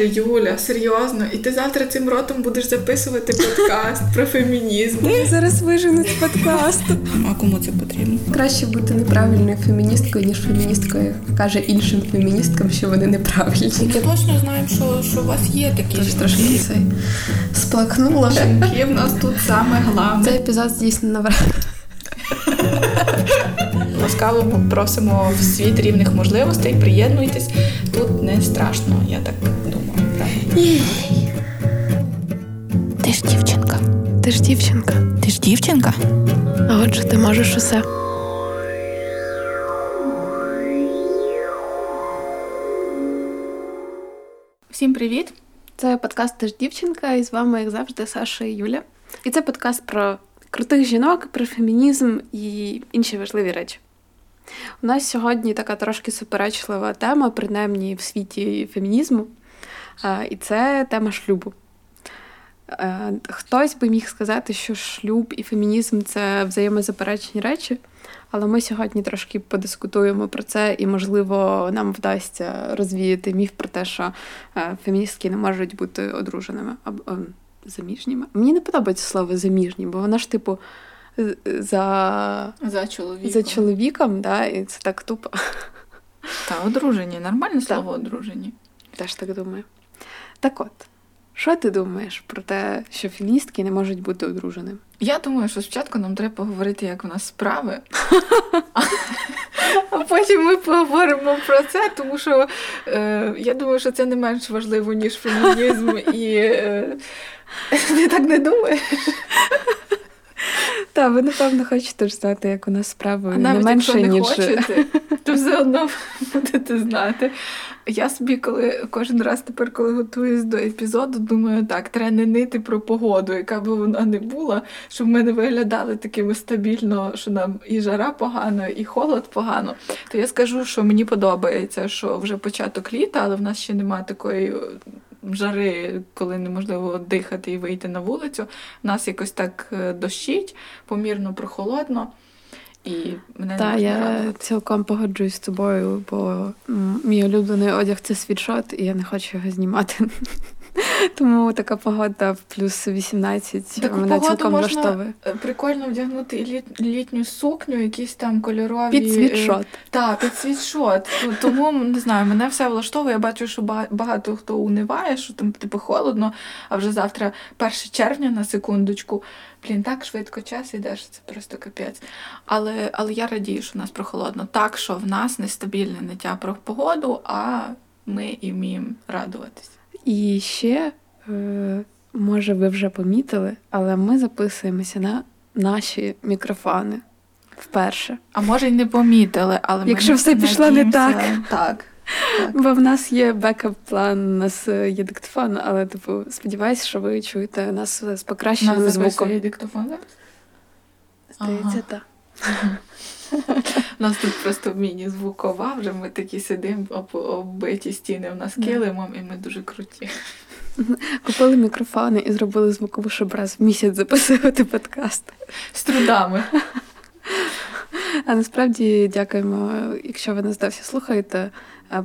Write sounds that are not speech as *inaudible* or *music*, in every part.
Юля, серйозно, і ти завтра цим ротом будеш записувати подкаст про фемінізм. Я зараз вижену з подкасту. А кому це потрібно? Краще бути неправильною феміністкою, ніж феміністкою, яка каже іншим феміністкам, що вони неправильні. Я точно знаю, що, що у вас є такі Тож трошки цей сплакнула. жінки. В нас тут саме головне. Цей епізод дійсно на Ласкаво просимо в світ рівних можливостей. Приєднуйтесь. Тут не страшно, я так? Ти ж дівчинка. Ти ж дівчинка. Ти ж дівчинка? А отже, ти можеш усе. Всім привіт! Це подкаст Ти ж дівчинка, і з вами, як завжди, Саша і Юля. І це подкаст про крутих жінок, про фемінізм і інші важливі речі. У нас сьогодні така трошки суперечлива тема, принаймні в світі фемінізму, і це тема шлюбу. Е, хтось би міг сказати, що шлюб і фемінізм це взаємозаперечні речі, але ми сьогодні трошки подискутуємо про це, і, можливо, нам вдасться розвіяти міф про те, що е, феміністки не можуть бути одруженими або ем, заміжніми. Мені не подобається слово заміжні, бо воно ж, типу, за За чоловіком. за чоловіком, да, і це так тупо. Та одружені, нормальне слово одружені. Теж так думаю. Так от, що ти думаєш про те, що феміністки не можуть бути одруженими? Я думаю, що спочатку нам треба поговорити, як у нас справи. *laughs* А потім ми поговоримо про це, тому що е, я думаю, що це не менш важливо, ніж фемінізм, і е, *laughs* ти так не думаєш. Так, ви напевно хочете ж знати, як у нас справи А не навіть менше, якщо не ніж хочете, то все одно *laughs* будете знати. Я собі, коли кожен раз тепер, коли готуюсь до епізоду, думаю, так, треба не нити про погоду, яка б вона не була, щоб ми не виглядали такими стабільно, що нам і жара погано, і холод погано. То я скажу, що мені подобається, що вже початок літа, але в нас ще немає такої. Жари, коли неможливо дихати і вийти на вулицю. У нас якось так е, дощить, помірно прохолодно. І мене Так, не я радувати. цілком погоджуюсь з тобою, бо мій улюблений одяг це світшот, і я не хочу його знімати. *laughs* Тому така погода в плюс 18 Таку мене цілком можна влаштовує. е, прикольно вдягнути літ, літню сукню, якісь там кольорові. Під світшот. Так, під світшот. Тому не знаю, мене все влаштовує. Я бачу, що ба- багато хто униває, що там типу холодно, а вже завтра 1 червня на секундочку. Блін, так швидко час іде, що це просто капець. Але, але я радію, що в нас прохолодно. Так, що в нас нестабільне ниття про погоду, а ми і вміємо радуватись. І ще, е, може, ви вже помітили, але ми записуємося на наші мікрофони вперше. А може й не помітили, але ми Якщо все пішло не так. Так. Бо в нас є бекап-план, у нас е, є диктофон, але типу, сподіваюся, що ви чуєте нас з Нас звуком. записує диктофон зараз? Здається, Ага. так. *laughs* У нас тут просто міні-звукова, вже ми такі сидимо, об, оббиті стіни в нас килимом, і ми дуже круті. *laughs* Купили мікрофони і зробили звукову, щоб раз в місяць записувати подкаст. З трудами. *laughs* А насправді дякуємо, якщо ви нас досі слухаєте.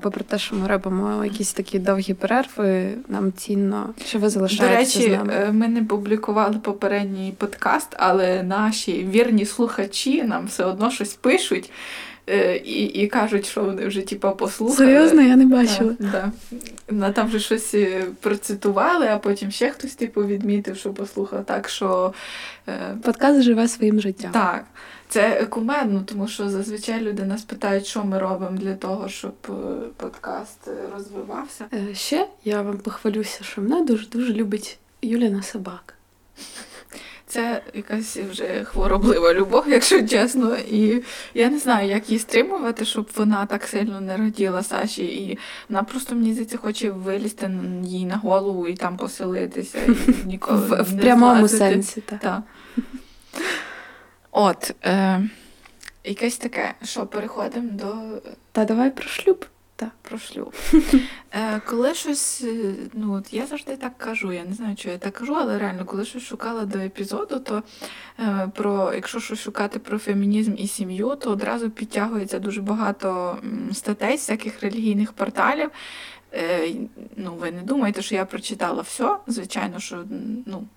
Попри те, що ми робимо якісь такі довгі перерви, нам цінно, що ви До речі, з нами. е, ми не публікували попередній подкаст, але наші вірні слухачі нам все одно щось пишуть е, і, і кажуть, що вони вже типа послухали. Серйозно, я не бачила. Так, да. Там вже щось е, процитували, а потім ще хтось типу відмітив, що послухав. Так що Подкаст живе своїм життям. так, це кумедно, тому що зазвичай люди нас питають, що ми робимо для того, щоб е, подкаст е, розвивався. Е, Ще я вам похвалюся, що мене дуже дуже любить Юліна собака. Це якась вже хвороблива любов, якщо чесно. І я не знаю, як її стримувати, щоб вона так сильно не раділа Саші. І вона просто мені здається, хоче вилізти їй на голову і там поселитися. І *laughs* ніколи В, в прямому злазити. сенсі, так. Так. От, е, якесь таке, що переходимо до Та давай про шлюб. Та, про шлюб. *laughs* Е, коли щось, е, ну от я завжди так кажу, я не знаю, що я так кажу, але реально, коли щось шукала до епізоду, то е, про якщо щось шукати про фемінізм і сім'ю, то одразу підтягується дуже багато статей з всяких релігійних порталів. Е, ну, ви не думаєте, що я прочитала все. Звичайно, що ну,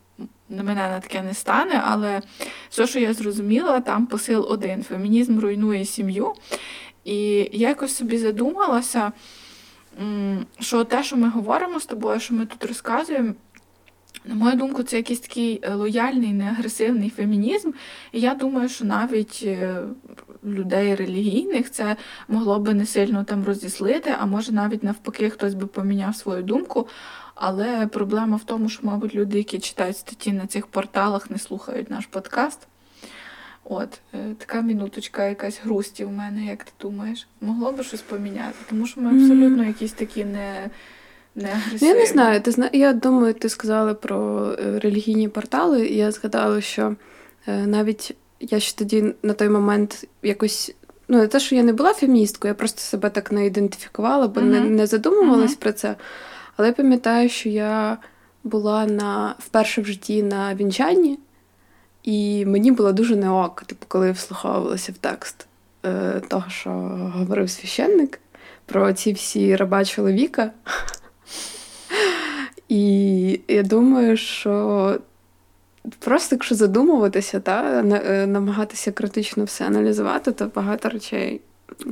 на мене на таке не стане, але все, що я зрозуміла, там посил один: фемінізм руйнує сім'ю. І я якось собі задумалася, що те, що ми говоримо з тобою, що ми тут розказуємо, на мою думку, це якийсь такий е, лояльний, неагресивний фемінізм. І я думаю, що навіть е, людей релігійних це могло би не сильно там розіслити, а може навіть навпаки хтось би поміняв свою думку. Але проблема в тому, що, мабуть, люди, які читають статті на цих порталах, не слухають наш подкаст. От, е, така мінуточка, якась грусті в мене, як ти думаєш, могло би щось поміняти, тому що ми абсолютно якісь такі не не агресивні. Я не знаю. Ти зна... Я думаю, ти сказала про е, релігійні портали, і я згадала, що е, навіть я ще тоді на той момент якось. Ну, не те, що я не була феміністкою, я просто себе так не ідентифікувала, бо uh-huh. не не задумувалась uh-huh. про це. Але я пам'ятаю, що я була на вперше в житті на вінчанні, і мені було дуже неок, типу, коли я вслуховувалася в текст е, того, що говорив священник, про ці всі раба чоловіка. *laughs* І я думаю, що просто якщо задумуватися, та, е, намагатися критично все аналізувати, то багато речей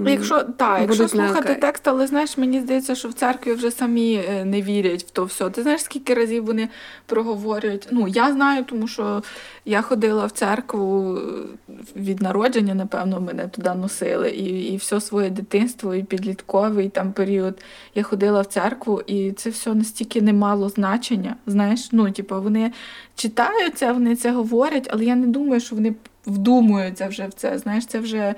Якщо так, якщо слухати текст, але знаєш, мені здається, що в церкві вже самі е, не вірять в то все. Ти знаєш, скільки разів вони проговорюють? Ну, я знаю, тому що я ходила в церкву е, від народження, напевно, мене туди носили. І і все своє дитинство, і підлітковий там період. Я ходила в церкву, і це все настільки не мало значення. Знаєш, ну, типу, вони читаються, вони це говорять, але я не думаю, що вони вдумуються вже в це. Знаєш, це вже.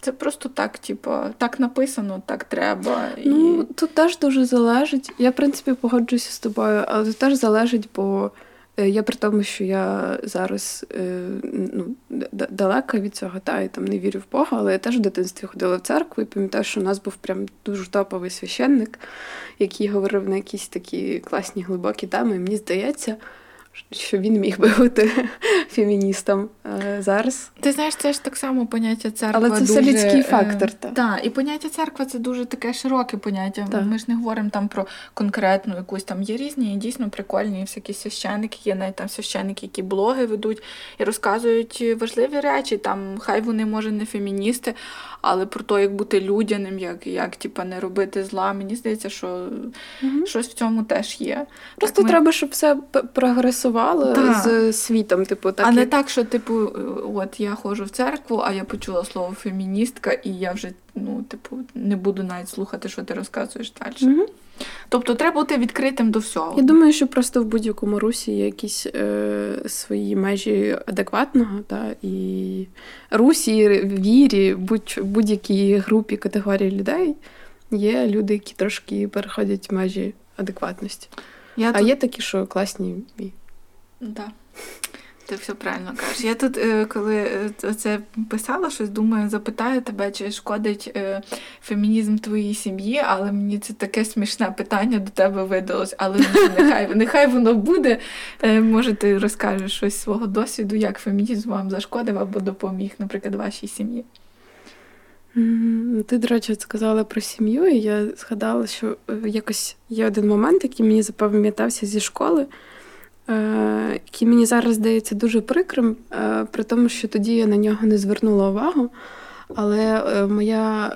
Це просто так, типу, так написано, так треба. І... Ну, тут теж дуже залежить. Я, в принципі, погоджуюся з тобою, але тут теж залежить, бо е, я при тому, що я зараз е, ну, далека від цього, та і там не вірю в Бога, але я теж в дитинстві ходила в церкву і пам'ятаю, що у нас був прям дуже топовий священник, який говорив на якісь такі класні глибокі теми. І мені здається що він міг би бути феміністом е, зараз. Ти знаєш, це ж так само поняття церква. Але це дуже, все людський е, фактор. Так, та, і поняття церква це дуже таке широке поняття. Та. Ми ж не говоримо там про конкретну якусь там є різні, і дійсно прикольні всякі священники, є навіть там священники, які блоги ведуть і розказують важливі речі. Там хай вони, може, не феміністи, але про те, як бути людяним, як як типа, не робити зла. Мені здається, що угу. щось в цьому теж є. Просто так, треба, щоб все прогресувало так. з світом. Типу, так А як... не так, що, типу, от я ходжу в церкву, а я почула слово феміністка, і я вже ну, типу, не буду навіть слухати, що ти розказуєш далі. Угу. Тобто треба бути відкритим до всього. Я думаю, що просто в будь-якому русі є якісь е, свої межі адекватного, та, і русі, вірі, будь, будь-якій групі категорії людей є люди, які трошки переходять межі адекватності. Я а тут... є такі, що класні. Так. Ти все правильно кажеш. Я тут, е, коли е, це писала, щось думаю, запитаю тебе, чи шкодить е, фемінізм твоїй сім'ї, але мені це таке смішне питання до тебе видалось. Але нехай *laughs* нехай воно буде. Може, ти розкажеш щось свого досвіду, як фемінізм вам зашкодив або допоміг, наприклад, вашій сім'ї. Ти, до речі, сказала про сім'ю, і я згадала, що якось є один момент, який мені запам'ятався зі школи. Е, який мені зараз здається дуже прикрим, е, при тому, що тоді я на нього не звернула увагу. Але е, моя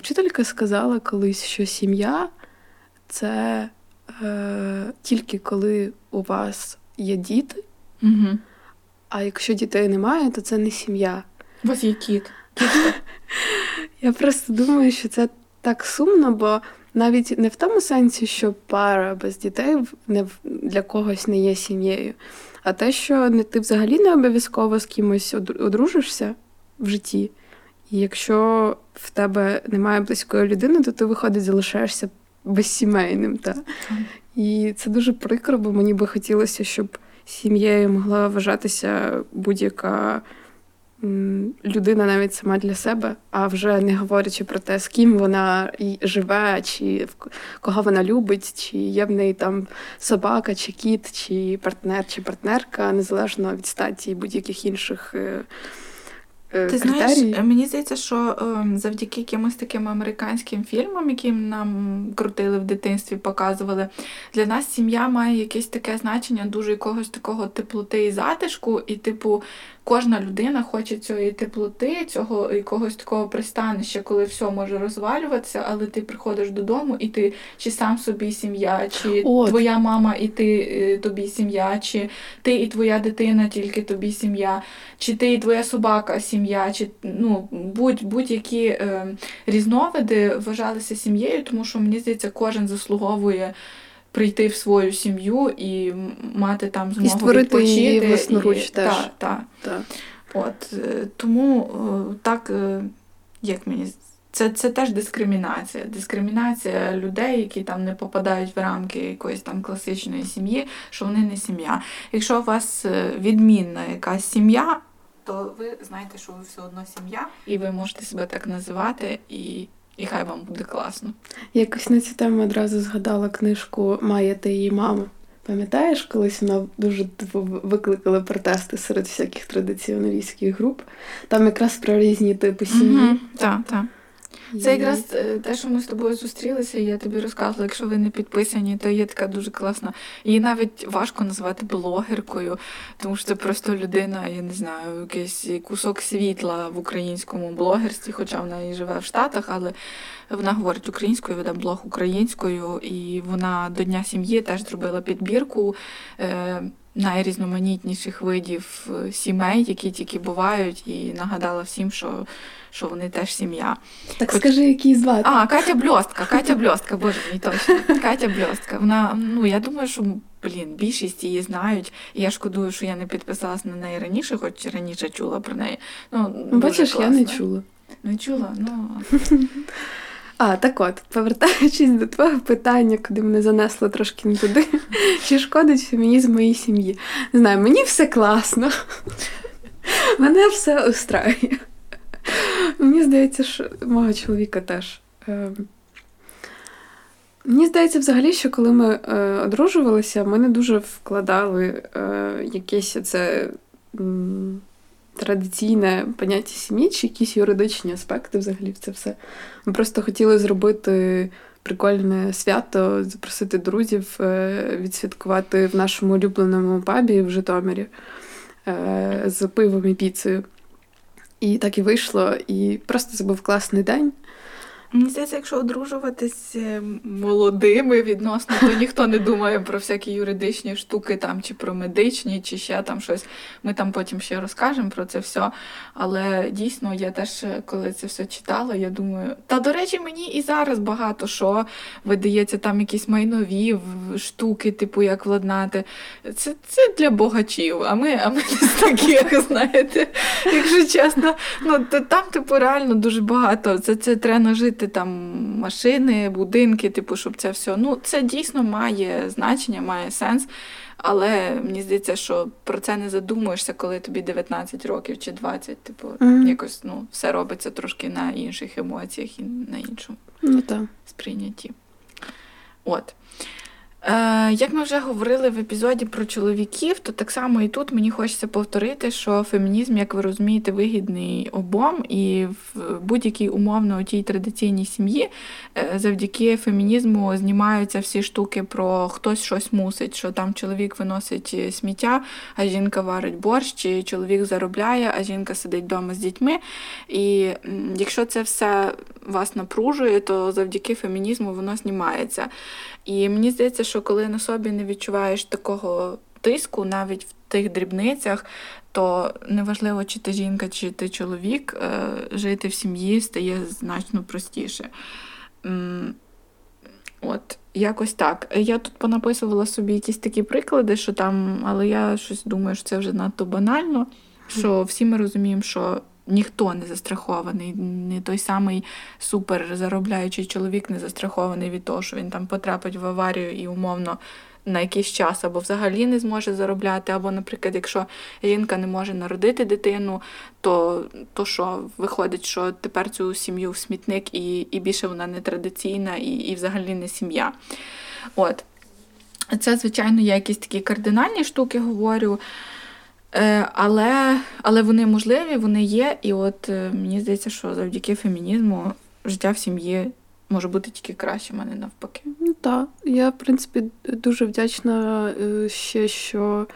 вчителька сказала колись, що сім'я це тільки коли у вас є діти, угу. а якщо дітей немає, то це не сім'я. У вас є кіт. *laughs* Я просто думаю, що це так сумно, бо навіть не в тому сенсі, що пара без дітей не для когось не є сім'єю, а те, що не ти взагалі не обов'язково з кимось одружишся в житті. І якщо в тебе немає близької людини, то ти виходить, залишаєшся безсімейним. Та? І це дуже прикро, бо мені би хотілося, щоб сім'єю могла вважатися будь-яка людина навіть сама для себе, а вже не говорячи про те, з ким вона живе, чи кого вона любить, чи є в неї там собака, чи кіт, чи партнер, чи партнерка, незалежно від статі будь-яких інших е, е, Ти знаєш, мені здається, що е, завдяки якимось таким американським фільмам, які нам крутили в дитинстві, показували, для нас сім'я має якесь таке значення, дуже якогось такого теплоти і затишку, і, типу, кожна людина хоче цієї теплоти, цього якогось такого пристанища, коли все може розвалюватися, але ти приходиш додому, і ти чи сам собі сім'я, чи От. твоя мама і ти е, тобі сім'я, чи ти і твоя дитина, тільки тобі сім'я, чи ти і твоя собака сім'я, чи ну будь, будь-які е, різновиди вважалися сім'єю, тому що мені здається, кожен заслуговує. Прийти в свою сім'ю і мати там змогу створити її власноруч і, теж. Та, та. Так. От е, тому е, так, е, як мені це, це теж дискримінація. Дискримінація людей, які там не попадають в рамки якоїсь там класичної сім'ї, що вони не сім'я. Якщо у вас відмінна якась сім'я, то ви знаєте, що ви все одно сім'я, і ви можете себе так називати, і, і хай вам буде класно. Якось на цю тему одразу згадала книжку Має та її мама. Пам'ятаєш, колись вона дуже викликала протести серед всяких традиціоналістських груп. Там якраз про різні типи сім'ї. Так, так. Це якраз е, те, що ми з тобою зустрілися, і я тобі розказувала, якщо ви не підписані, то є така дуже класна. Її навіть важко назвати блогеркою, тому що це просто людина, я не знаю, якийсь кусок світла в українському блогерстві, хоча вона і живе в Штатах, але вона говорить українською, веде блог українською, і вона до Дня сім'ї теж зробила підбірку. Е, Найрізноманітніших видів е, сімей, які тільки бувають, і нагадала всім, що, що вони теж сім'я. Так скажи, який звати. А, Катя Бльостка, Катя Бльостка, боже мій точно. Катя Бльостка. Вона, ну я думаю, що блін, більшість її знають. І я шкодую, що я не підписалась на неї раніше, хоч раніше чула про неї. Ну, дуже Бачиш, я не чула. Не чула, ну А, так от, повертаючись до твого питання, куди мене занесло трошки не туди, чи шкодить фемінізм моїй сім'ї? Не знаю, мені все класно. Мене все устраює. Мені здається, що мого чоловіка теж. Ем, Мені здається, взагалі, що коли ми е, одружувалися, ми не дуже вкладали е, якесь це традиційне поняття сім'ї чи якісь юридичні аспекти взагалі в це все. Ми просто хотіли зробити прикольне свято, запросити друзів, е, відсвяткувати в нашому улюбленому пабі в Житомирі е, з пивом і піцею. І так і вийшло, і просто це був класний день. Мені здається, якщо одружуватись е, молодими відносно, то ніхто не думає про всякі юридичні штуки там, чи про медичні, чи ще там щось. Ми там потім ще розкажемо про це все. Але дійсно, я теж, е, коли це все читала, я думаю, та до речі, мені і зараз багато що видається там якісь майнові штуки, типу як владнати. Це, це для богачів, а ми, а ми не з таких, *laughs* знаєте, якщо чесно. Ну, там, типу, реально дуже багато. Це, це треба нажити там машини, будинки, типу, щоб це все. Ну, це дійсно має значення, має сенс. Але мені здається, що про це не задумуєшся, коли тобі 19 років чи 20. Типу, Мгм. якось ну, все робиться трошки на інших емоціях і на іншому mm-hmm. сприйнятті. От. Е, як ми вже говорили в епізоді про чоловіків, то так само і тут мені хочеться повторити, що фемінізм, як ви розумієте, вигідний обом, і в будь-якій умовно у тій традиційній сім'ї е, завдяки фемінізму знімаються всі штуки про хтось щось мусить, що там чоловік виносить сміття, а жінка варить борщ, чи чоловік заробляє, а жінка сидить вдома з дітьми. І якщо це все вас напружує, то завдяки фемінізму воно знімається. І мені здається, що коли на собі не відчуваєш такого тиску, навіть в тих дрібницях, то неважливо, чи ти жінка, чи ти чоловік, е, жити в сім'ї стає значно простіше. От, якось так. Я тут понаписувала собі якісь такі приклади, що там, але я щось думаю, що це вже надто банально. Що всі ми розуміємо, що ніхто не застрахований, не той самий супер заробляючий чоловік не застрахований від того, що він там потрапить в аварію і умовно на якийсь час або взагалі не зможе заробляти, або, наприклад, якщо жінка не може народити дитину, то, то що виходить, що тепер цю сім'ю в смітник і, і більше вона не традиційна і, і взагалі не сім'я. От. Це, звичайно, я якісь такі кардинальні штуки говорю. Е, але але вони можливі, вони є. І от е, мені здається, що завдяки фемінізму життя в сім'ї може бути тільки краще, а не навпаки. Ну так. Я, в принципі, дуже вдячна е, ще, що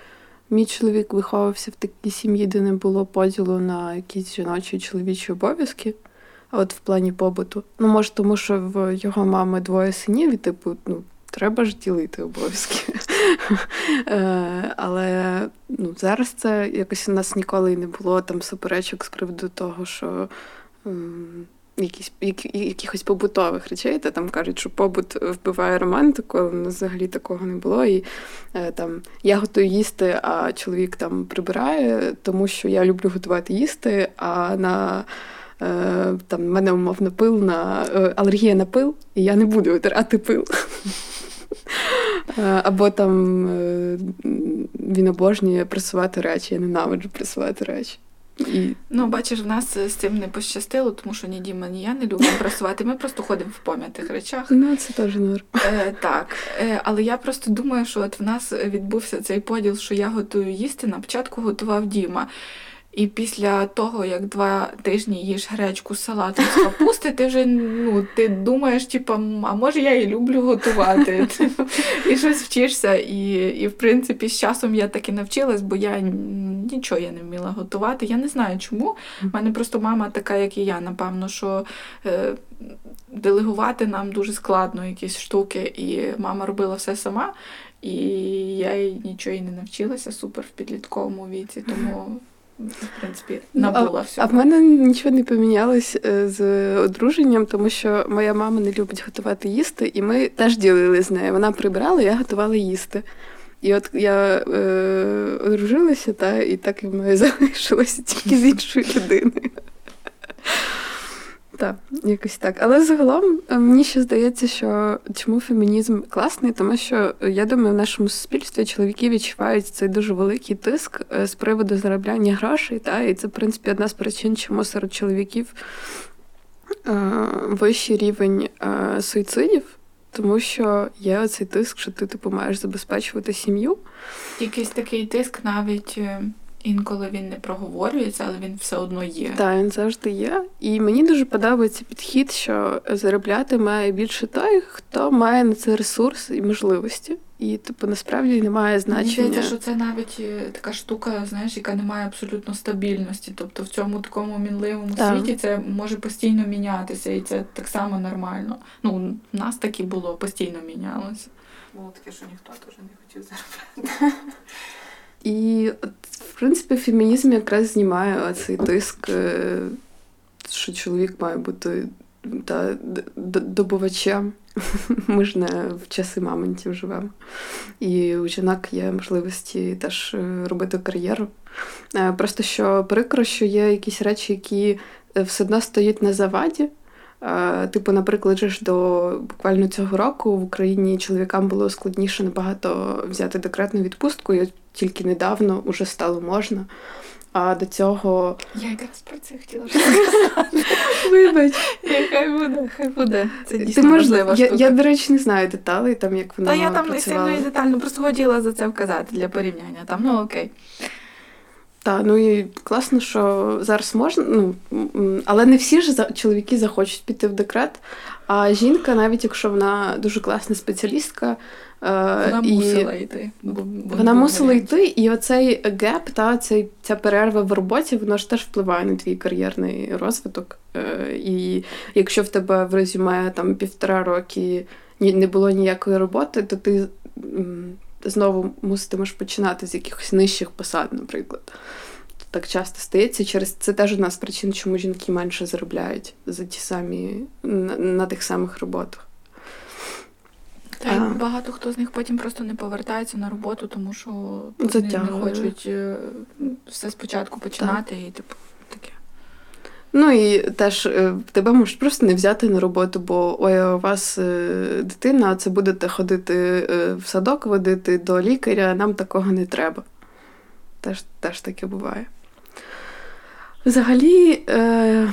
мій чоловік виховувався в такій сім'ї, де не було поділу на якісь жіночі чоловічі обов'язки. А от в плані побуту. Ну, може, тому що в його мами двоє синів, і типу, ну, треба ж ділити обов'язки. *laughs* Е, але ну, зараз це якось у нас ніколи не було там суперечок з приводу того, що якісь, які, якихось побутових речей, та там кажуть, що побут вбиває романтику, але нас взагалі такого не було. І е, там я готую їсти, а чоловік там прибирає, тому що я люблю готувати їсти, а на е, там в мене умовно пил на алергія на пил, і я не буду витирати пил. *laughs* Е, або там е, він обожнює пресувати речі, я ненавиджу пресувати речі. І... Ну, бачиш, в нас з цим не пощастило, тому що ні Діма, ні я не любимо працювати. Ми просто ходимо в пом'ятих речах. Ну, це теж норм. Е, Так. Е, Але я просто думаю, що от в нас відбувся цей поділ, що я готую їсти. На початку готував Діма. І після того, як два тижні їш гречку салатом з капусти, ти вже ну, ти думаєш, типу, а може я і люблю готувати. *laughs* І щось вчишся. І, і в принципі, з часом я так і навчилась, бо я нічого я не вміла готувати. Я не знаю чому. У мене просто мама така, як і я, напевно, що е, делегувати нам дуже складно якісь штуки, і мама робила все сама. І я нічого і не навчилася супер в підлітковому віці, тому в принципі, набула а, всього. А в мене нічого не помінялось е, з одруженням, тому що моя мама не любить готувати їсти, і ми теж ділили з нею. Вона прибирала, я готувала їсти. І от я е, одружилася, та, і так і в мене *laughs* залишилося тільки з іншою людиною. Так, якось так. Але загалом е, мені ще здається, що чому фемінізм класний, тому що е, я думаю, в нашому суспільстві чоловіки відчувають цей дуже великий тиск е, з приводу заробляння грошей. Та, І це, в принципі, одна з причин, чому серед чоловіків вищий рівень суїцидів. Тому що є оцей тиск, що ти типу маєш забезпечувати сім'ю. Якийсь такий тиск навіть Інколи він не проговорюється, але він все одно є. Так, він завжди є. І мені дуже подобається підхід, що заробляти має більше той, хто має на це ресурс і можливості. І типу насправді немає значення. Мені здається, що це навіть е, така штука, знаєш, яка не має абсолютно стабільності. Тобто в цьому такому мінливому так. світі це може постійно мінятися, і це так само нормально. Ну, у нас так і було, постійно мінялося. Було таке, що ніхто теж не хотів заробляти. І в принципі фемінізм якраз знімає цей тиск, е, що чоловік має бути та, добувачем. *laughs* Ми ж не в часи мамонтів живемо. І у жінок є можливості теж е, робити кар'єру. Е, просто що прикро, що є якісь речі, які все одно стоять на заваді. Типу, наприклад, ж до буквально цього року в Україні чоловікам було складніше набагато взяти декретну відпустку, і тільки недавно вже стало можна. А до цього. Я якраз про це хотіла *laughs* сказати. Вибач. Хай буде, хай буде. Це дійсно штука. Я, до речі, не знаю деталей, там як воно Та я там не сильно і детально, просто хотіла за це вказати для порівняння. Там, ну окей. Так, ну і класно, що зараз можна, ну але не всі ж чоловіки захочуть піти в декрет. А жінка, навіть якщо вона дуже класна спеціалістка, вона і мусила йти. Бо, бо вона мусила йти, і оцей геп, та цей ця перерва в роботі, воно ж теж впливає на твій кар'єрний розвиток. Е, і якщо в тебе в резюме там півтора роки не було ніякої роботи, то ти знову муситимеш починати з якихось нижчих посад, наприклад. Так часто стається через це теж одна з причин, чому жінки менше заробляють за ті самі на, на тих самих роботах. Та й багато хто з них потім просто не повертається на роботу, тому що вони не хочуть е, все спочатку починати так. і типу таке. Ну і теж е, тебе можуть просто не взяти на роботу, бо ой, у вас е, дитина, а це будете ходити в садок, водити до лікаря, нам такого не треба. Теж теж таке буває. Взагалі, е,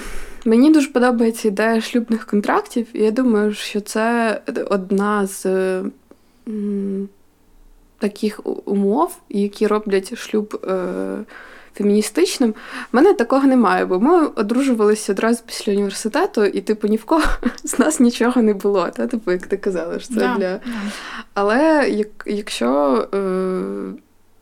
мені дуже подобається ідея шлюбних контрактів, і я думаю, що це одна з таких умов, які роблять шлюб. Е- Феміністичним, в мене такого немає, бо ми одружувалися одразу після університету, і, типу, ні в кого *laughs* з нас нічого не було. Та? Типу, як ти казала, що це да, для. Але як, якщо е,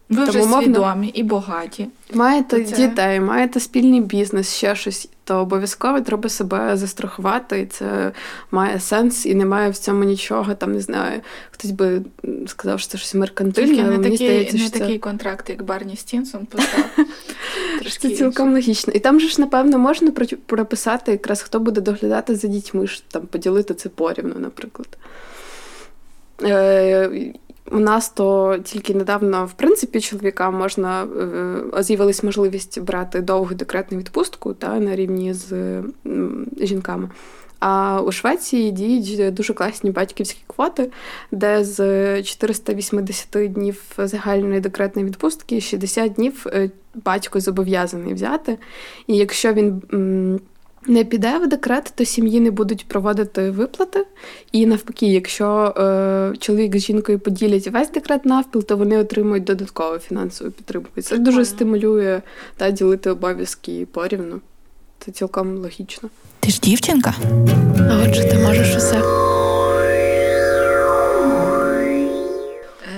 ви вже умовно, свідомі і багаті. Маєте це... дітей, маєте спільний бізнес, ще щось, то обов'язково треба себе застрахувати, і це має сенс, і немає в цьому нічого. Там не знаю, хтось би сказав, що це щось меркантильне, але не мені такий, здається, не що такий це... контракт, як Барні Стінсон писав. *laughs* Це цілком логічно. І там же ж, напевно, можна прописати, якраз хто буде доглядати за дітьми, там поділити це порівну, наприклад. Е, у нас то тільки недавно, в принципі, чоловікам можна е, з'явилась можливість брати довгу декретну відпустку та на рівні з жінками. А у Швеції діють дуже класні батьківські квоти, де з 480 днів загальної декретної відпустки 60 днів е, батько зобов'язаний взяти. І якщо він не піде в декрет, то сім'ї не будуть проводити виплати. І навпаки, якщо е, чоловік з жінкою поділять весь декрет навпіл, то вони отримують додаткову фінансову підтримку. Це дуже стимулює та ділити обов'язки порівну. Це цілком логічно. Ти ж дівчинка? А отже, ти можеш усе.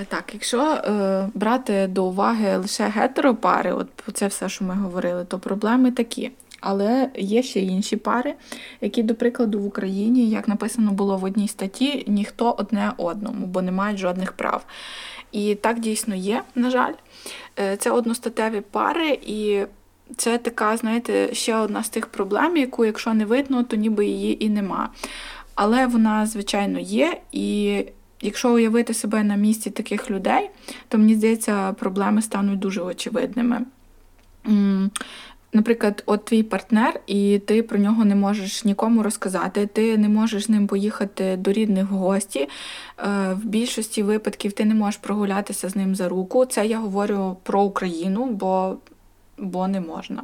Е, так, якщо е, брати до уваги лише гетеропари, от це все, що ми говорили, то проблеми такі. Але є ще інші пари, які, до прикладу, в Україні, як написано було в одній статті, ніхто одне одному, бо не мають жодних прав. І так дійсно є, на жаль. Е, це одностатеві пари, і це така, знаєте, ще одна з тих проблем, яку, якщо не видно, то ніби її і нема. Але вона, звичайно, є. І якщо уявити себе на місці таких людей, то мені здається, проблеми стануть дуже очевидними. Наприклад, от твій партнер, і ти про нього не можеш нікому розказати, ти не можеш з ним поїхати до рідних в гості. Е, в більшості випадків ти не можеш прогулятися з ним за руку. Це я говорю про Україну, бо, бо не можна.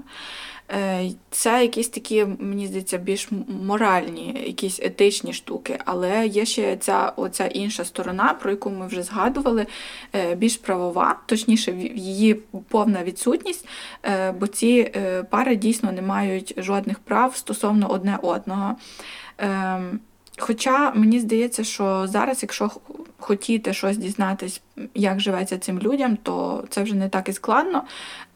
Е, це якісь такі, мені здається, більш моральні, якісь етичні штуки, але є ще ця оця інша сторона, про яку ми вже згадували, е, більш правова, точніше, її повна відсутність, е, бо ці пари дійсно не мають жодних прав стосовно одне одного. Хоча мені здається, що зараз, якщо хотіти щось дізнатись, як живеться цим людям, то це вже не так і складно.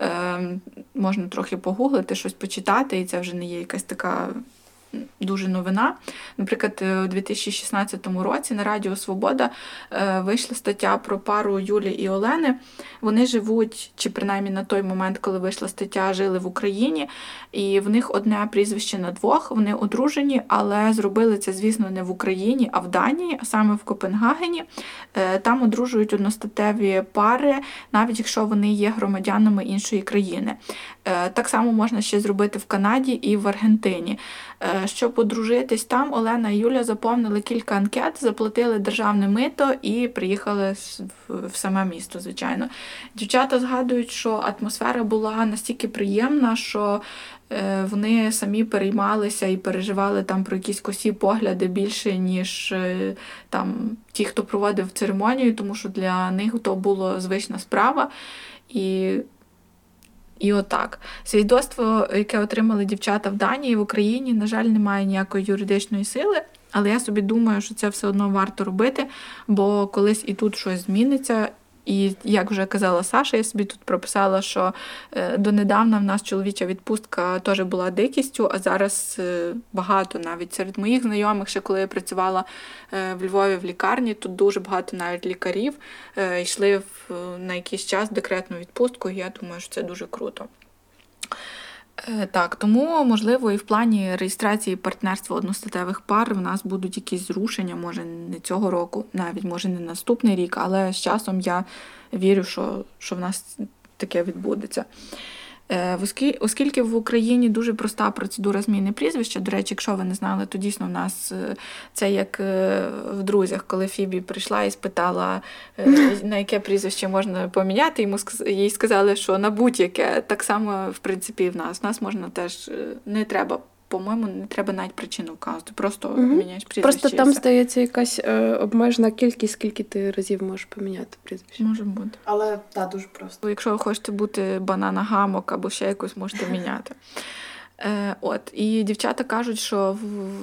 Е, Можна трохи погуглити, щось почитати, і це вже не є якась така дуже новина. Наприклад, е, у 2016 році на Радіо Свобода е, вийшла стаття про пару Юлі і Олени. Вони живуть, чи принаймні на той момент, коли вийшла стаття, жили в Україні, і в них одне прізвище на двох. Вони одружені, але зробили це, звісно, не в Україні, а в Данії, а саме в Копенгагені. Е, там одружують одностатеві пари, навіть якщо вони є громадянами іншої країни. Так само можна ще зробити в Канаді і в Аргентині. Е, щоб одружитись там, Олена і Юля заповнили кілька анкет, заплатили державне мито і приїхали в саме місто, звичайно. Дівчата згадують, що атмосфера була настільки приємна, що е, вони самі переймалися і переживали там про якісь косі погляди більше, ніж е, там ті, хто проводив церемонію, тому що для них то була звична справа. І і отак. Свідоцтво, яке отримали дівчата в Данії в Україні, на жаль, немає ніякої юридичної сили. Але я собі думаю, що це все одно варто робити, бо колись і тут щось зміниться, і як вже казала Саша, я собі тут прописала, що е, донедавна в нас чоловіча відпустка теж була дикістю, а зараз е, багато навіть серед моїх знайомих, ще коли я працювала е, в Львові в лікарні, тут дуже багато навіть лікарів йшли на якийсь час декретну відпустку, і я думаю, що це дуже круто. Е, так, тому, можливо, і в плані реєстрації партнерства одностатевих пар в нас будуть якісь зрушення, може не цього року, навіть може не наступний рік, але з часом я вірю, що, що в нас таке відбудеться. Е, оскільки в Україні дуже проста процедура зміни прізвища, до речі, якщо ви не знали, то дійсно в нас е, це як е, в друзях, коли Фібі прийшла і спитала, на яке прізвище можна поміняти, йому їй сказали, що на будь-яке так само в принципі в нас. В нас можна теж не треба по-моєму, не треба навіть причину вказувати. Просто угу. міняєш прізвище. Просто там здається якась е, обмежена кількість, скільки ти разів можеш поміняти прізвище. Може бути. Але так, дуже просто. Якщо ви хочете бути банана гамок або ще якось можете *laughs* міняти. Е, От і дівчата кажуть, що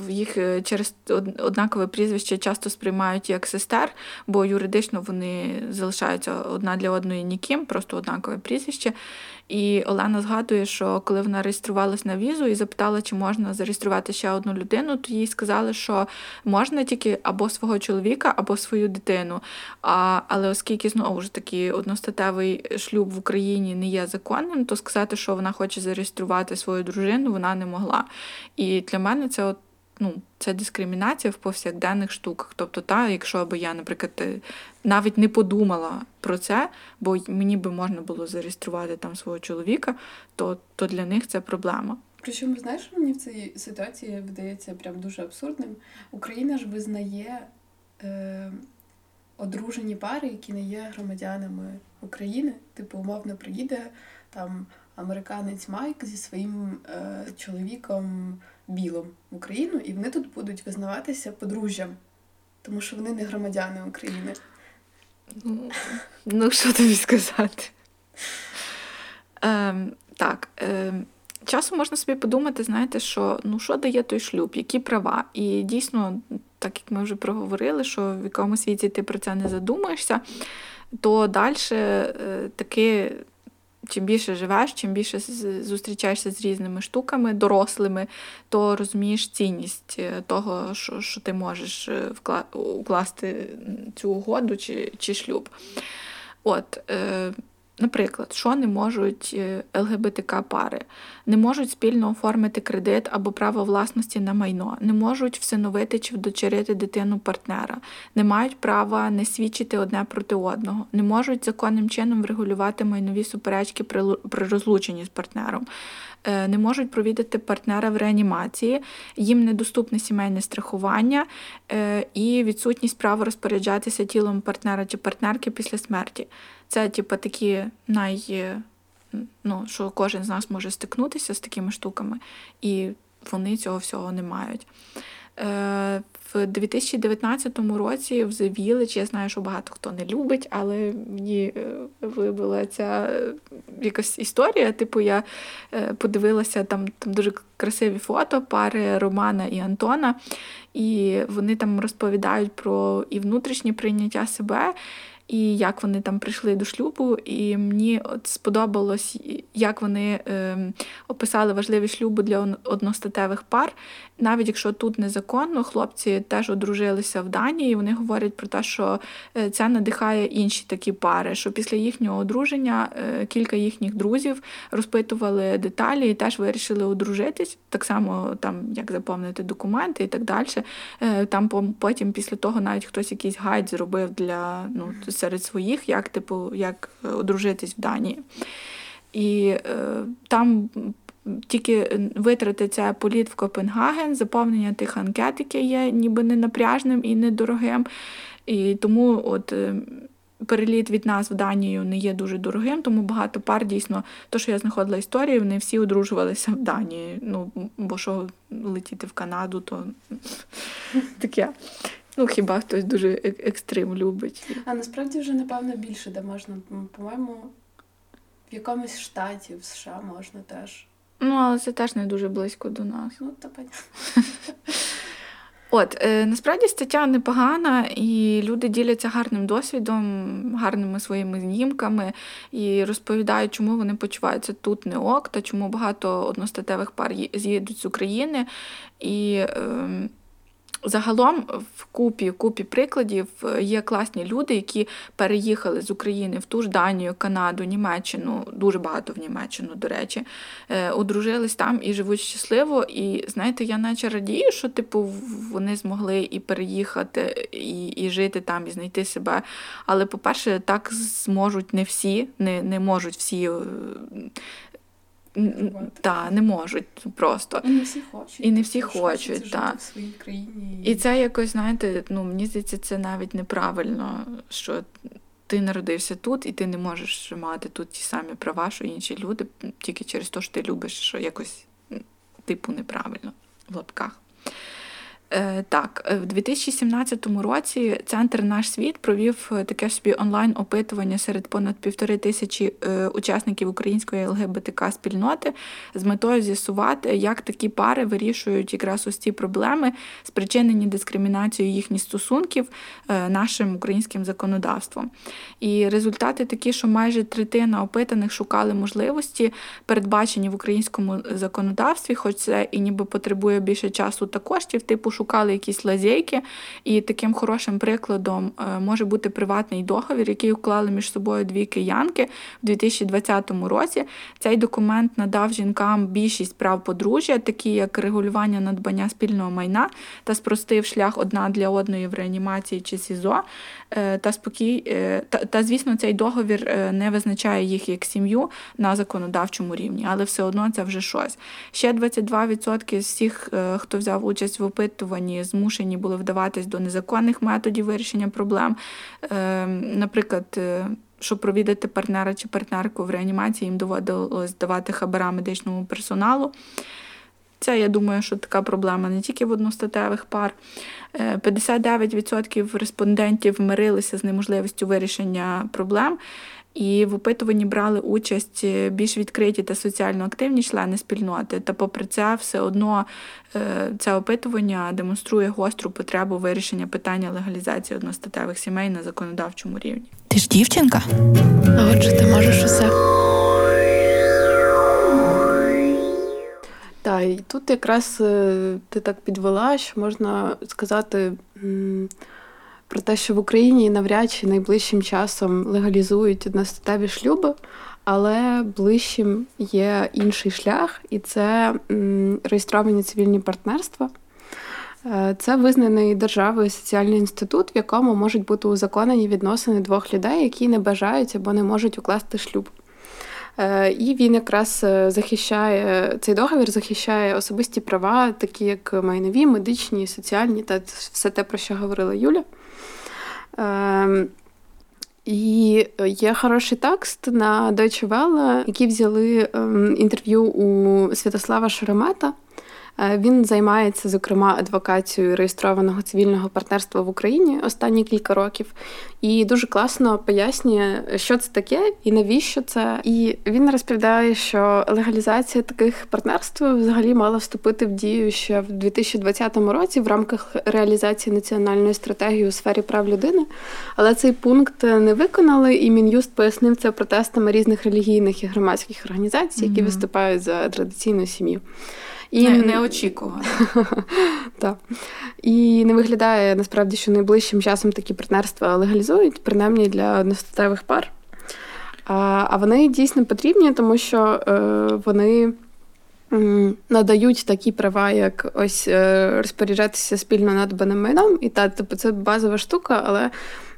їх е, через однакове прізвище часто сприймають як сестер, бо юридично вони залишаються одна для одної ніким, просто однакове прізвище. І Олена згадує, що коли вона реєструвалась на візу і запитала, чи можна зареєструвати ще одну людину, то їй сказали, що можна тільки або свого чоловіка, або свою дитину. А, Але оскільки знову ж таки одностатевий шлюб в Україні не є законним, то сказати, що вона хоче зареєструвати свою дружину, вона не могла. І для мене це от ну, це дискримінація в повсякденних штуках. Тобто, та, якщо б я, наприклад, е, навіть не подумала про це, бо мені би можна було зареєструвати там свого чоловіка, то то для них це проблема. Причому, знаєш, мені в цій ситуації видається прям дуже абсурдним. Україна ж визнає е, одружені пари, які не є громадянами України, типу, умовно приїде там американець Майк зі своїм е, чоловіком білим в Україну, і вони тут будуть визнаватися подружжям, тому що вони не громадяни України. Ну, ну що тобі сказати? Ем, Так. Ем, Часом можна собі подумати, знаєте, що ну що дає той шлюб, які права. І дійсно, так як ми вже проговорили, що в якомусь віці ти про це не задумаєшся, то далі е, таки чим більше живеш, чим більше зустрічаєшся з різними штуками, дорослими, то розумієш цінність е, того, що що ти можеш вкла... укласти цю угоду чи чи шлюб. От, е, Наприклад, що не можуть е, ЛГБТК пари, не можуть спільно оформити кредит або право власності на майно, не можуть всиновити чи вдочерити дитину партнера, не мають права не свідчити одне проти одного, не можуть законним чином врегулювати майнові суперечки при розлученні з партнером, не можуть провідати партнера в реанімації, їм недоступне сімейне страхування е, і відсутність права розпоряджатися тілом партнера чи партнерки після смерті. Це, типу, такі най, ну, що кожен з нас може стикнутися з такими штуками, і вони цього всього не мають. Е, в 2019 році в The Village, я знаю, що багато хто не любить, але мені е, вибила ця е, якась історія. Типу, я подивилася там там дуже красиві фото пари Романа і Антона, і вони там розповідають про і внутрішнє прийняття себе і як вони там прийшли до шлюбу. І мені от сподобалось, як вони е, описали важливі шлюби для одностатевих пар. Навіть якщо тут незаконно, хлопці теж одружилися в Данії. і Вони говорять про те, що е, це надихає інші такі пари. Що після їхнього одруження е, кілька їхніх друзів розпитували деталі і теж вирішили одружитись. Так само, там як заповнити документи і так далі. Е, там потім, після того, навіть хтось якийсь гайд зробив для ну серед своїх, як типу, як е, одружитись в Данії. І е, там тільки витрати це політ в Копенгаген, заповнення тих анкет, яке є ніби не напряжним і недорогим. І тому от. Е, переліт від нас в Данію не є дуже дорогим, тому багато пар дійсно, то, що я знаходила історії, вони всі одружувалися в Данії. Ну, бо що летіти в Канаду, то *laughs* таке. Ну, хіба хтось дуже екстрим любить. А насправді вже, напевно, більше де можна, по-моєму, в якомусь штаті в США можна теж. Ну, але це теж не дуже близько до нас. Ну, то понятно. От, е, насправді стаття непогана, і люди діляться гарним досвідом, гарними своїми знімками і розповідають, чому вони почуваються тут не ок, та чому багато одностатевих пар з'їдуть з України. І е, Загалом в купі купі прикладів е, є класні люди, які переїхали з України в ту ж Данію, Канаду, Німеччину, дуже багато в Німеччину, до речі, е, одружились там і живуть щасливо. І знаєте, я наче радію, що типу вони змогли і переїхати, і і жити там, і знайти себе. Але, по-перше, так зможуть не всі, не, не можуть всі е, та, не можуть просто. І не всі хочуть. І не всі хочуть, так. в своїй країні. І це якось, знаєте, ну мені здається, це навіть неправильно, що ти народився тут, і ти не можеш мати тут ті самі права, що інші люди, тільки через те, що ти любиш що якось типу неправильно в лапках. Е, так, е, в 2017 році центр наш світ провів е, таке собі онлайн-опитування серед понад півтори тисячі учасників української ЛГБТК спільноти з метою з'ясувати, як такі пари вирішують якраз ось ці проблеми, спричинені дискримінацією їхніх стосунків нашим українським законодавством. І результати такі, що майже третина опитаних шукали можливості, передбачені в українському законодавстві, хоч це і ніби потребує більше часу та коштів, типу шукали якісь лазейки, і таким хорошим прикладом е, може бути приватний договір, який уклали між собою дві киянки в 2020 році. Цей документ надав жінкам більшість прав подружжя, такі як регулювання надбання спільного майна та спростив шлях одна для одної в реанімації чи СІЗО. Е, та спокій, е, та, та, звісно, цей договір не визначає їх як сім'ю на законодавчому рівні, але все одно це вже щось. Ще 22% з всіх, хто взяв участь в опитуванні, опитуванні змушені були вдаватись до незаконних методів вирішення проблем. Ем, наприклад, е, щоб провідати партнера чи партнерку в реанімації, їм доводилось давати хабара медичному персоналу. Це, я думаю, що така проблема не тільки в одностатевих пар. 59% е, респондентів мирилися з неможливістю вирішення проблем. І в опитуванні брали участь е, більш відкриті та соціально активні члени спільноти. Та, попри це, все одно е, це опитування демонструє гостру потребу вирішення питання легалізації одностатевих сімей на законодавчому рівні. Ти ж дівчинка? А отже, ти можеш усе. Так, і тут якраз е, ти так підвела, що можна сказати про те, що в Україні навряд чи найближчим часом легалізують одностатеві шлюби, але ближчим є інший шлях, і це реєстровані цивільні партнерства. Е, це визнаний державою соціальний інститут, в якому можуть бути узаконені відносини двох людей, які не бажають або не можуть укласти шлюб. Е, і він якраз е, захищає цей договір, захищає особисті права, такі як майнові, медичні, соціальні та все те, про що говорила Юля. Ем, і є хороший текст на Deutsche Welle, які взяли ем, інтерв'ю у Святослава Шеремета. Е, він займається, зокрема, адвокацією реєстрованого цивільного партнерства в Україні останні кілька років, і дуже класно пояснює, що це таке і навіщо це. І він розповідає, що легалізація таких партнерств взагалі мала вступити в дію ще в 2020 році в рамках реалізації національної стратегії у сфері прав людини. Але цей пункт не виконали, і мін'юст пояснив це протестами різних релігійних і громадських організацій, які mm-hmm. виступають за традиційну сім'ю. І не, неочікувано. *laughs* Так. І не виглядає насправді, що найближчим часом такі партнерства легалізують, принаймні для одностатевих пар. А вони дійсно потрібні, тому що е, вони надають такі права, як ось е, розпоряджатися спільно надбаним майном. І та, тобто це базова штука, але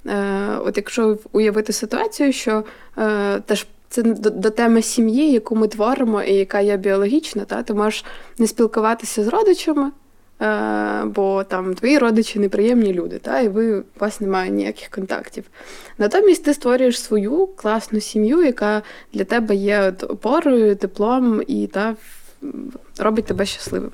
е, от якщо уявити ситуацію, що е, теж це до, до теми сім'ї, яку ми творимо, і яка є біологічна. Та? Ти можеш не спілкуватися з родичами, е, бо там твої родичі неприємні люди, та? і ви, у вас немає ніяких контактів. Натомість ти створюєш свою класну сім'ю, яка для тебе є от опорою, теплом і та, робить тебе щасливим.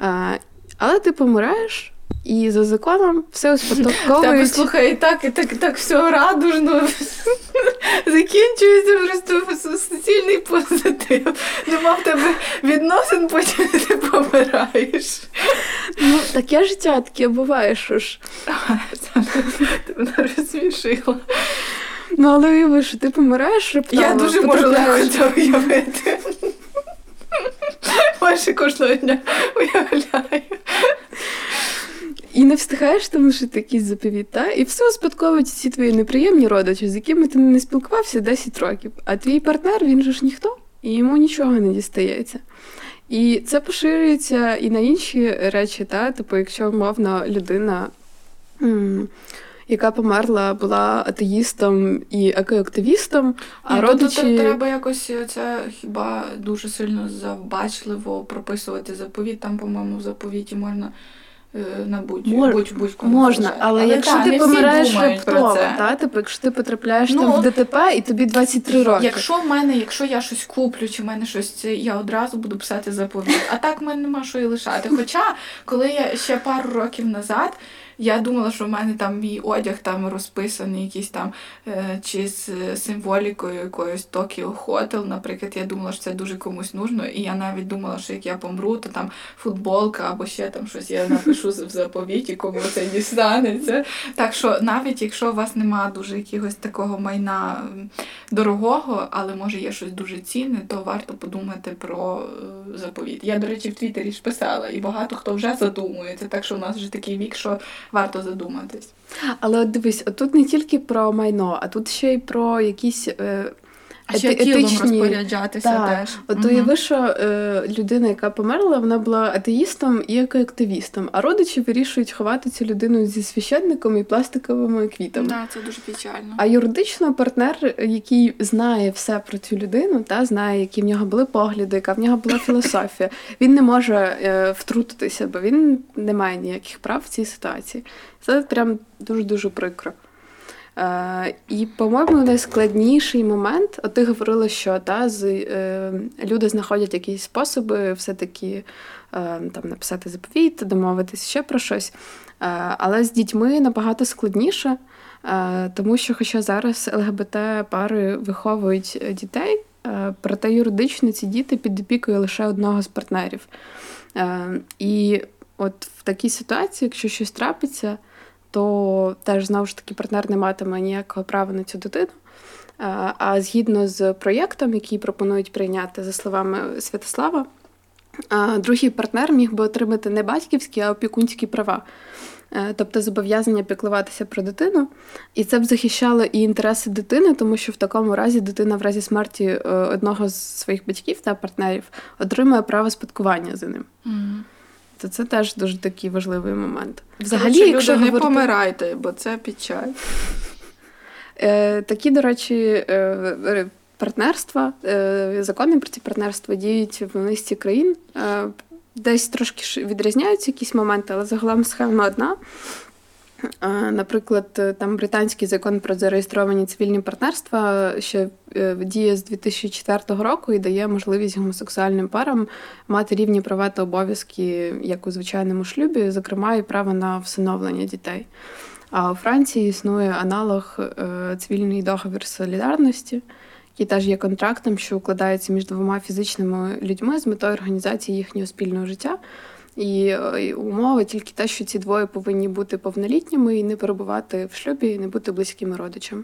Е, але ти помираєш. І за законом все успадковують. слухай, і так, і так, і так все радужно закінчується просто суцільний позитив. Нема в тебе відносин, потім ти помираєш. Ну, таке життя таке буває, що ж. Ти мене розсмішила. Ну, але уяви, що ти помираєш раптово. Я дуже можу легко це уявити. Майже кожного дня уявляю. І не встигаєш там лишити якийсь заповіт, та? і все успадковують ці твої неприємні родичі, з якими ти не спілкувався 10 років. А твій партнер, він же ж ніхто, і йому нічого не дістається. І це поширюється і на інші речі, та? типу, якщо умовно людина. М- яка померла, була атеїстом і екоактивістом, а Ні, родичі... Тут треба якось це хіба дуже сильно завбачливо прописувати заповіт. Там, по-моєму, в заповіті можна Е, на будь, Мож, будь, будь можна, але, але якщо та, ти помираєш раптово, та, типу, якщо ти потрапляєш ну, там в ДТП і тобі 23 роки. Якщо в мене, якщо я щось куплю, чи в мене щось, я одразу буду писати заповіт. А так в мене нема що і лишати. Хоча, коли я ще пару років назад я думала, що в мене там мій одяг там розписаний, якийсь там е, чи з символікою якоюсь Tokyo Hotel, Наприклад, я думала, що це дуже комусь нужно. І я навіть думала, що як я помру, то там футболка або ще там щось я напишу в заповіті, кому це дістанеться. Так що навіть якщо у вас немає дуже якогось такого майна дорогого, але може є щось дуже цінне, то варто подумати про е, заповіт. Я, до речі, в Твіттері ж писала, і багато хто вже задумується, так що у нас вже такий вік, що варто задуматись. Але дивись, тут не тільки про майно, а тут ще й про якісь. Е... А ще етичні... тілом розпоряджатися так. теж. От угу. уяви, що е, людина, яка померла, вона була атеїстом і екоактивістом, а родичі вирішують ховати цю людину зі священником і пластиковими квітами. Так, це дуже печально. А юридично партнер, який знає все про цю людину, та знає, які в нього були погляди, яка в нього була *laughs* філософія, він не може е, втрутитися, бо він не має ніяких прав в цій ситуації. Це прям дуже дуже прикро. Е, І, по-моєму, найскладніший момент, от ти говорила, що та, з, е, люди знаходять якісь способи все-таки е, там, написати заповіт, домовитись ще про щось. Е, але з дітьми набагато складніше, е, тому що, хоча зараз ЛГБТ-пари виховують дітей, е, проте юридично ці діти під опікою лише одного з партнерів. І от в такій ситуації, якщо щось трапиться, то теж знову ж таки партнер не матиме ніякого права на цю дитину. А згідно з проєктом, який пропонують прийняти, за словами Святослава, другий партнер міг би отримати не батьківські, а опікунські права. Е, тобто зобов'язання піклуватися про дитину, і це б захищало і інтереси дитини, тому що в такому разі дитина в разі смерті е, одного з своїх батьків та партнерів отримує право спадкування за ним. Mm то це теж дуже такий важливий момент. Взагалі, Короче, якщо люди, говорити... не помирайте, бо це печаль. Е, Такі, до речі, е, партнерства, е, закони про ці партнерства діють в низці країн. Е, десь трошки відрізняються якісь моменти, але загалом схема одна. Наприклад, е, там британський закон про зареєстровані цивільні партнерства ще е, діє з 2004 року і дає можливість гомосексуальним парам мати рівні права та обов'язки як у звичайному шлюбі, зокрема, і право на всиновлення дітей. А у Франції існує аналог е, цивільний договір солідарності, який теж є контрактом, що укладається між двома фізичними людьми з метою організації їхнього спільного життя. І, і умова тільки те, що ці двоє повинні бути повнолітніми і не перебувати в шлюбі, і не бути близькими родичами.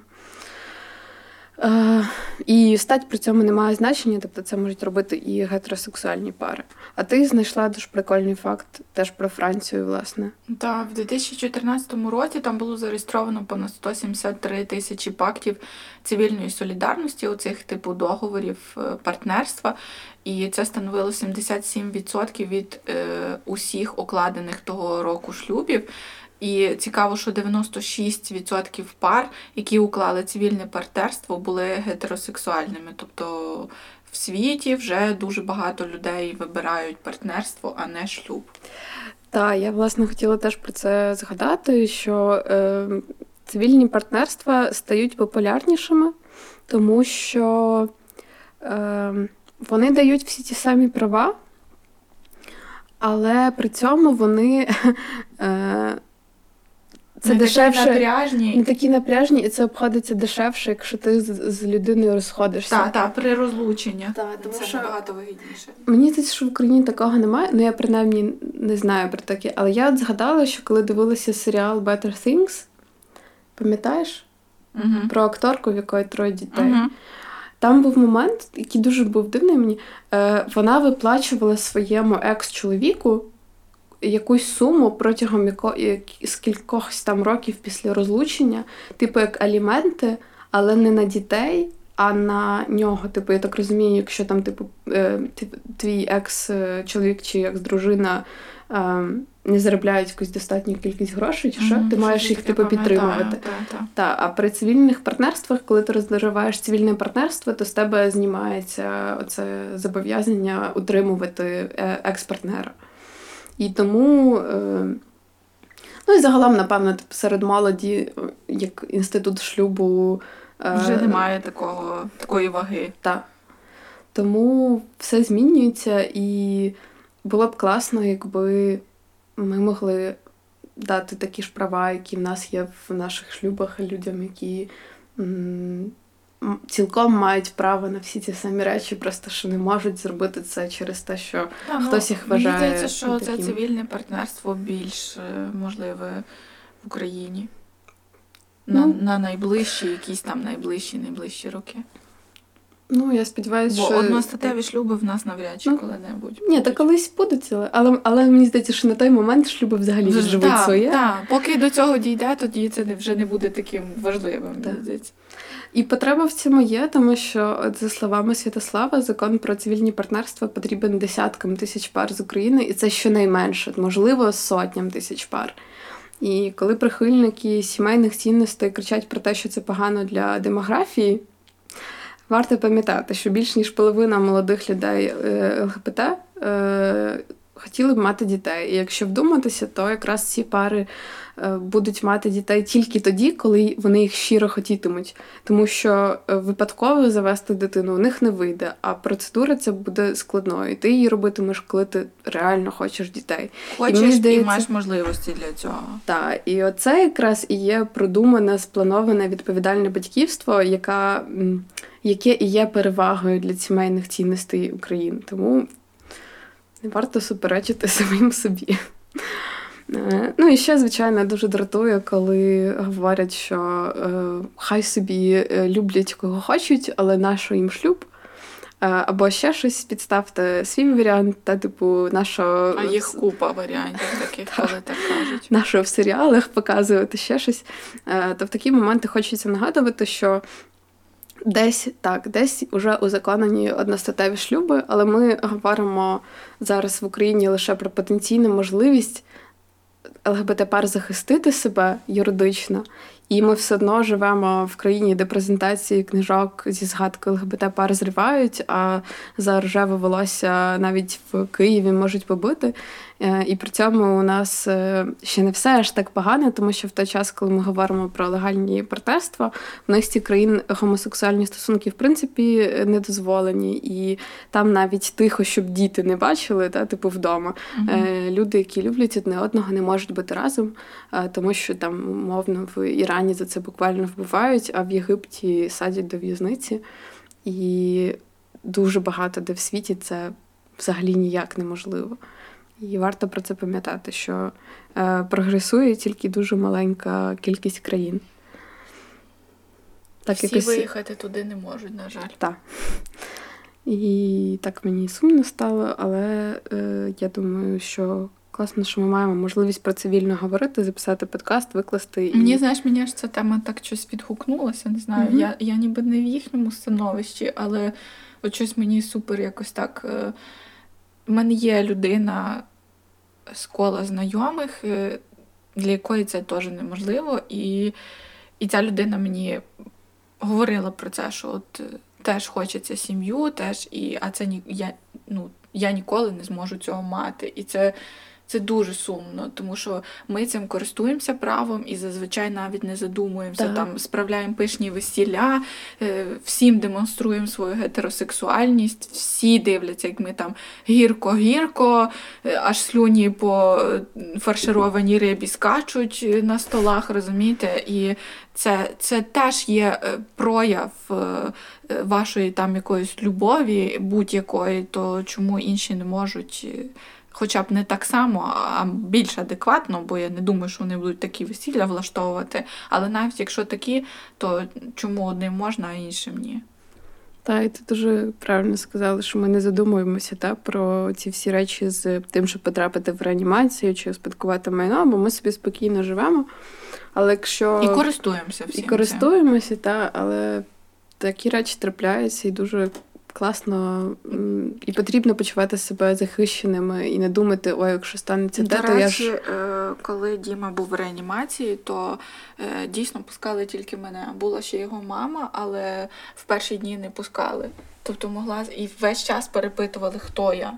Е, І стать при цьому не має значення, тобто це можуть робити і гетеросексуальні пари. А ти знайшла дуже прикольний факт теж про Францію, власне. Так, в 2014 році там було зареєстровано понад 173 тисячі пактів цивільної солідарності, оцих типу договорів е, партнерства. І це становило 77% від е, усіх укладених того року шлюбів. І цікаво, що 96% пар, які уклали цивільне партнерство, були гетеросексуальними. Тобто в світі вже дуже багато людей вибирають партнерство, а не шлюб. Так, я власне хотіла теж про це згадати, що е, цивільні партнерства стають популярнішими, тому що е, вони дають всі ті самі права, але при цьому вони. *laughs* Е, це не дешевше, такі напряжні. Не такі напряжні, і це обходиться дешевше, якщо ти з, з людиною розходишся. Так, так, при розлученні. Так, тому це що багато вигідніше. Мені здається, що в Україні такого немає. Ну я принаймні не знаю про таке. Але я от згадала, що коли дивилася серіал Better Things, пам'ятаєш? Угу. Про акторку, в якої троє дітей. Угу. Там був момент, який дуже був дивний мені. Е, Вона виплачувала своєму екс-чоловіку якусь суму протягом яко... скількох там років після розлучення, типу як аліменти, але не на дітей, а на нього. Типу, я так розумію, якщо там, типу, е, твій екс-чоловік чи екс-дружина. Ем, не заробляють якусь достатню кількість грошей, чи що mm-hmm. ти маєш їх типу підтримувати. Та, та. та, А при цивільних партнерствах, коли ти розриваєш цивільне партнерство, то з тебе знімається оце зобов'язання утримувати е, екс-партнера. І тому е, Ну і загалом, напевно, типу, серед молоді, як інститут шлюбу. Вже е... немає такого, такої ваги. Так. Тому все змінюється, і було б класно, якби ми могли дати такі ж права, які в нас є в наших шлюбах, людям, які цілком мають право на всі ці самі речі, просто що не можуть зробити це через те, що да, ну, хтось їх вважає. Мені здається, що таким. це цивільне партнерство більш е, можливе в Україні. На ну, на найближчі, якісь там найближчі, найближчі роки. Ну, я сподіваюся, що. одностатеві шлюби в нас навряд чи ну, коли-небудь. Ні, та колись будуть, але але мені здається, що на той момент шлюби взагалі живуть своє. Так, поки до цього дійде, тоді це вже не буде таким важливим. здається. І потреба в цьому є, тому що, от, за словами Святослава, закон про цивільні партнерства потрібен десяткам тисяч пар з України, і це щонайменше, можливо, сотням тисяч пар. І коли прихильники сімейних цінностей кричать про те, що це погано для демографії. Варто пам'ятати, що більш ніж половина молодих людей е, ЛГБТ е, хотіли б мати дітей. І якщо вдуматися, то якраз ці пари будуть мати дітей тільки тоді, коли вони їх щиро хотітимуть. Тому що е, випадково завести дитину у них не вийде, а процедура ця буде складною. Ти її робитимеш, коли ти реально хочеш дітей. Хочеш і, мені здається, і маєш можливості для цього. Так, і оце якраз і є продумане, сплановане відповідальне батьківство, яка, яке і є перевагою для сімейних цінностей України. Тому не варто суперечити *laughs* самим собі. Е, ну і ще, звичайно, дуже дратує, коли говорять, що е, хай собі е, люблять кого хочуть, але нащо їм шлюб. Або ще щось підставте свій варіант, та типу нашого. А їх купа варіантів таких, *laughs* коли так кажуть. Нашого в серіалах показувати ще щось. То в такі моменти хочеться нагадувати, що десь так, десь уже узаконені одностатеві шлюби, але ми говоримо зараз в Україні лише про потенційну можливість ЛГБТ-пар захистити себе юридично, і ми все одно живемо в країні, де презентації книжок зі згадкою ЛГБТ-пар зривають, а за рожеве волосся навіть в Києві можуть побити. Е, і при цьому у нас е, ще не все аж так погано, тому що в той час, коли ми говоримо про легальні партнерства, в низці країн гомосексуальні стосунки в принципі не дозволені, і там навіть тихо, щоб діти не бачили, та типу вдома. Угу. Люди, які люблять одне одного, не можуть бути разом, тому що там умовно в Ірані за це буквально вбивають, а в Єгипті садять до в'язниці. І дуже багато де в світі це взагалі ніяк неможливо. І варто про це пам'ятати, що е, прогресує тільки дуже маленька кількість країн. Так, Всі якось... виїхати туди не можуть, на жаль. Так. І так мені сумно стало, але е, я думаю, що класно, що ми маємо можливість про це вільно говорити, записати подкаст, викласти. І... Мені знаєш, мені ж ця тема так щось відгукнулася. Не знаю. Mm-hmm. Я я ніби не в їхньому становищі, але от щось мені супер якось так. Е, в мене є людина з кола знайомих, е, для якої це теж неможливо. І і ця людина мені говорила про це, що от е, теж хочеться сім'ю, теж, і, а це ні, я, ну, я ніколи не зможу цього мати. І це це дуже сумно, тому що ми цим користуємося правом і зазвичай навіть не задумуємося. Так. Там справляємо пишні весілля, е, всім демонструємо свою гетеросексуальність, всі дивляться, як ми там гірко-гірко, е, аж слюні по фаршированій рибі скачуть на столах, розумієте? І це це теж є е, прояв вашої там якоїсь любові, будь-якої, то чому інші не можуть хоча б не так само, а більш адекватно, бо я не думаю, що вони будуть такі весілля влаштовувати. Але навіть якщо такі, то чому одним можна, а іншим ні? Так, і ти дуже правильно сказали, що ми не задумуємося та, про ці всі речі з тим, щоб потрапити в реанімацію чи успадкувати майно, бо ми собі спокійно живемо. Але якщо... І користуємося всім. І користуємося, та, але такі речі трапляються і дуже класно і потрібно почувати себе захищеними і не думати, ой, якщо станеться те, то я ж. Е, коли Діма був в реанімації, то е, дійсно пускали тільки мене. Була ще його мама, але в перші дні не пускали. Тобто могла і весь час перепитували, хто я.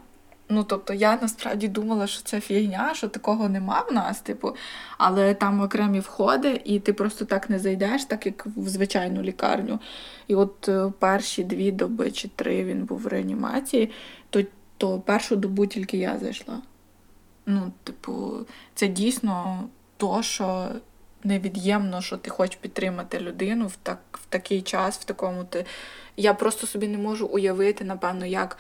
Ну, тобто, я насправді думала, що це фігня, що такого нема в нас, типу, але там окремі входи, і ти просто так не зайдеш, так як в звичайну лікарню. І от е, перші дві доби чи три він був в реанімації, то, то першу добу тільки я зайшла. Ну, типу, це дійсно то, що невід'ємно, що ти хочеш підтримати людину в так, в такий час, в такому ти. Я просто собі не можу уявити, напевно, як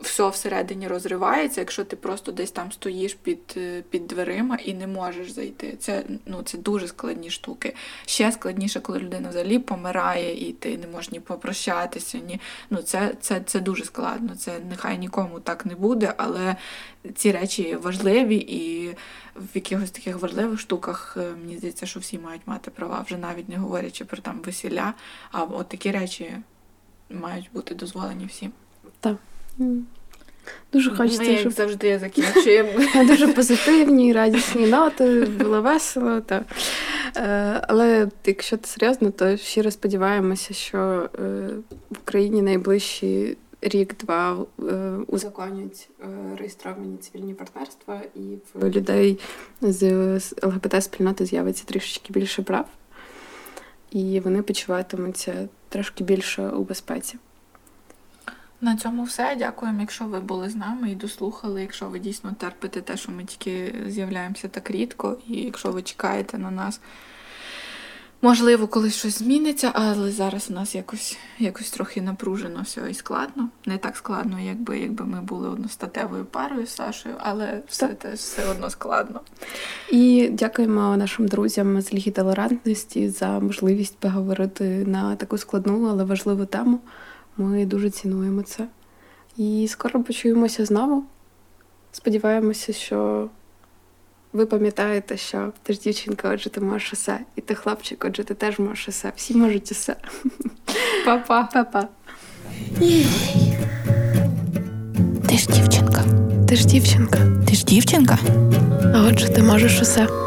все всередині розривається, якщо ти просто десь там стоїш під е, під дверима і не можеш зайти. Це ну, це дуже складні штуки. Ще складніше, коли людина взагалі помирає, і ти не можеш ні попрощатися, ні. Ну, Це це, це дуже складно. Це нехай нікому так не буде, але ці речі важливі і в якихось таких важливих штуках е, мені здається, що всі мають мати права, вже навіть не говорячи про там весілля, а от такі речі мають бути дозволені всім. Так. Дуже хочеться, Ми, як щоб завжди закінчуємо. *laughs* дуже позитивні, радісні ноти, було весело. Та. Е, але якщо це серйозно, то щиро сподіваємося, що е, в Україні найближчі рік-два е, узаконять реєстровані цивільні партнерства, і в людей з ЛГБТ-спільноти з'явиться трішечки більше прав, і вони почуватимуться трошки більше у безпеці. На цьому все. Дякуємо, якщо ви були з нами і дослухали. Якщо ви дійсно терпите те, що ми тільки з'являємося так рідко, і якщо ви чекаєте на нас, можливо, колись щось зміниться, але зараз у нас якось якось трохи напружено все і складно. Не так складно, якби якби ми були одностатевою парою з Сашою, але все теж все одно складно. І дякуємо нашим друзям з Ліги толерантності за можливість поговорити на таку складну, але важливу тему. Ми дуже цінуємо це. І скоро почуємося знову. Сподіваємося, що ви пам'ятаєте, що ти ж дівчинка, отже, ти можеш усе. І ти хлопчик, отже, ти теж можеш усе. Всі можуть усе. Па-па. Па-па. Ти ж дівчинка. Ти ж дівчинка. Ти ж дівчинка. А отже, ти можеш усе.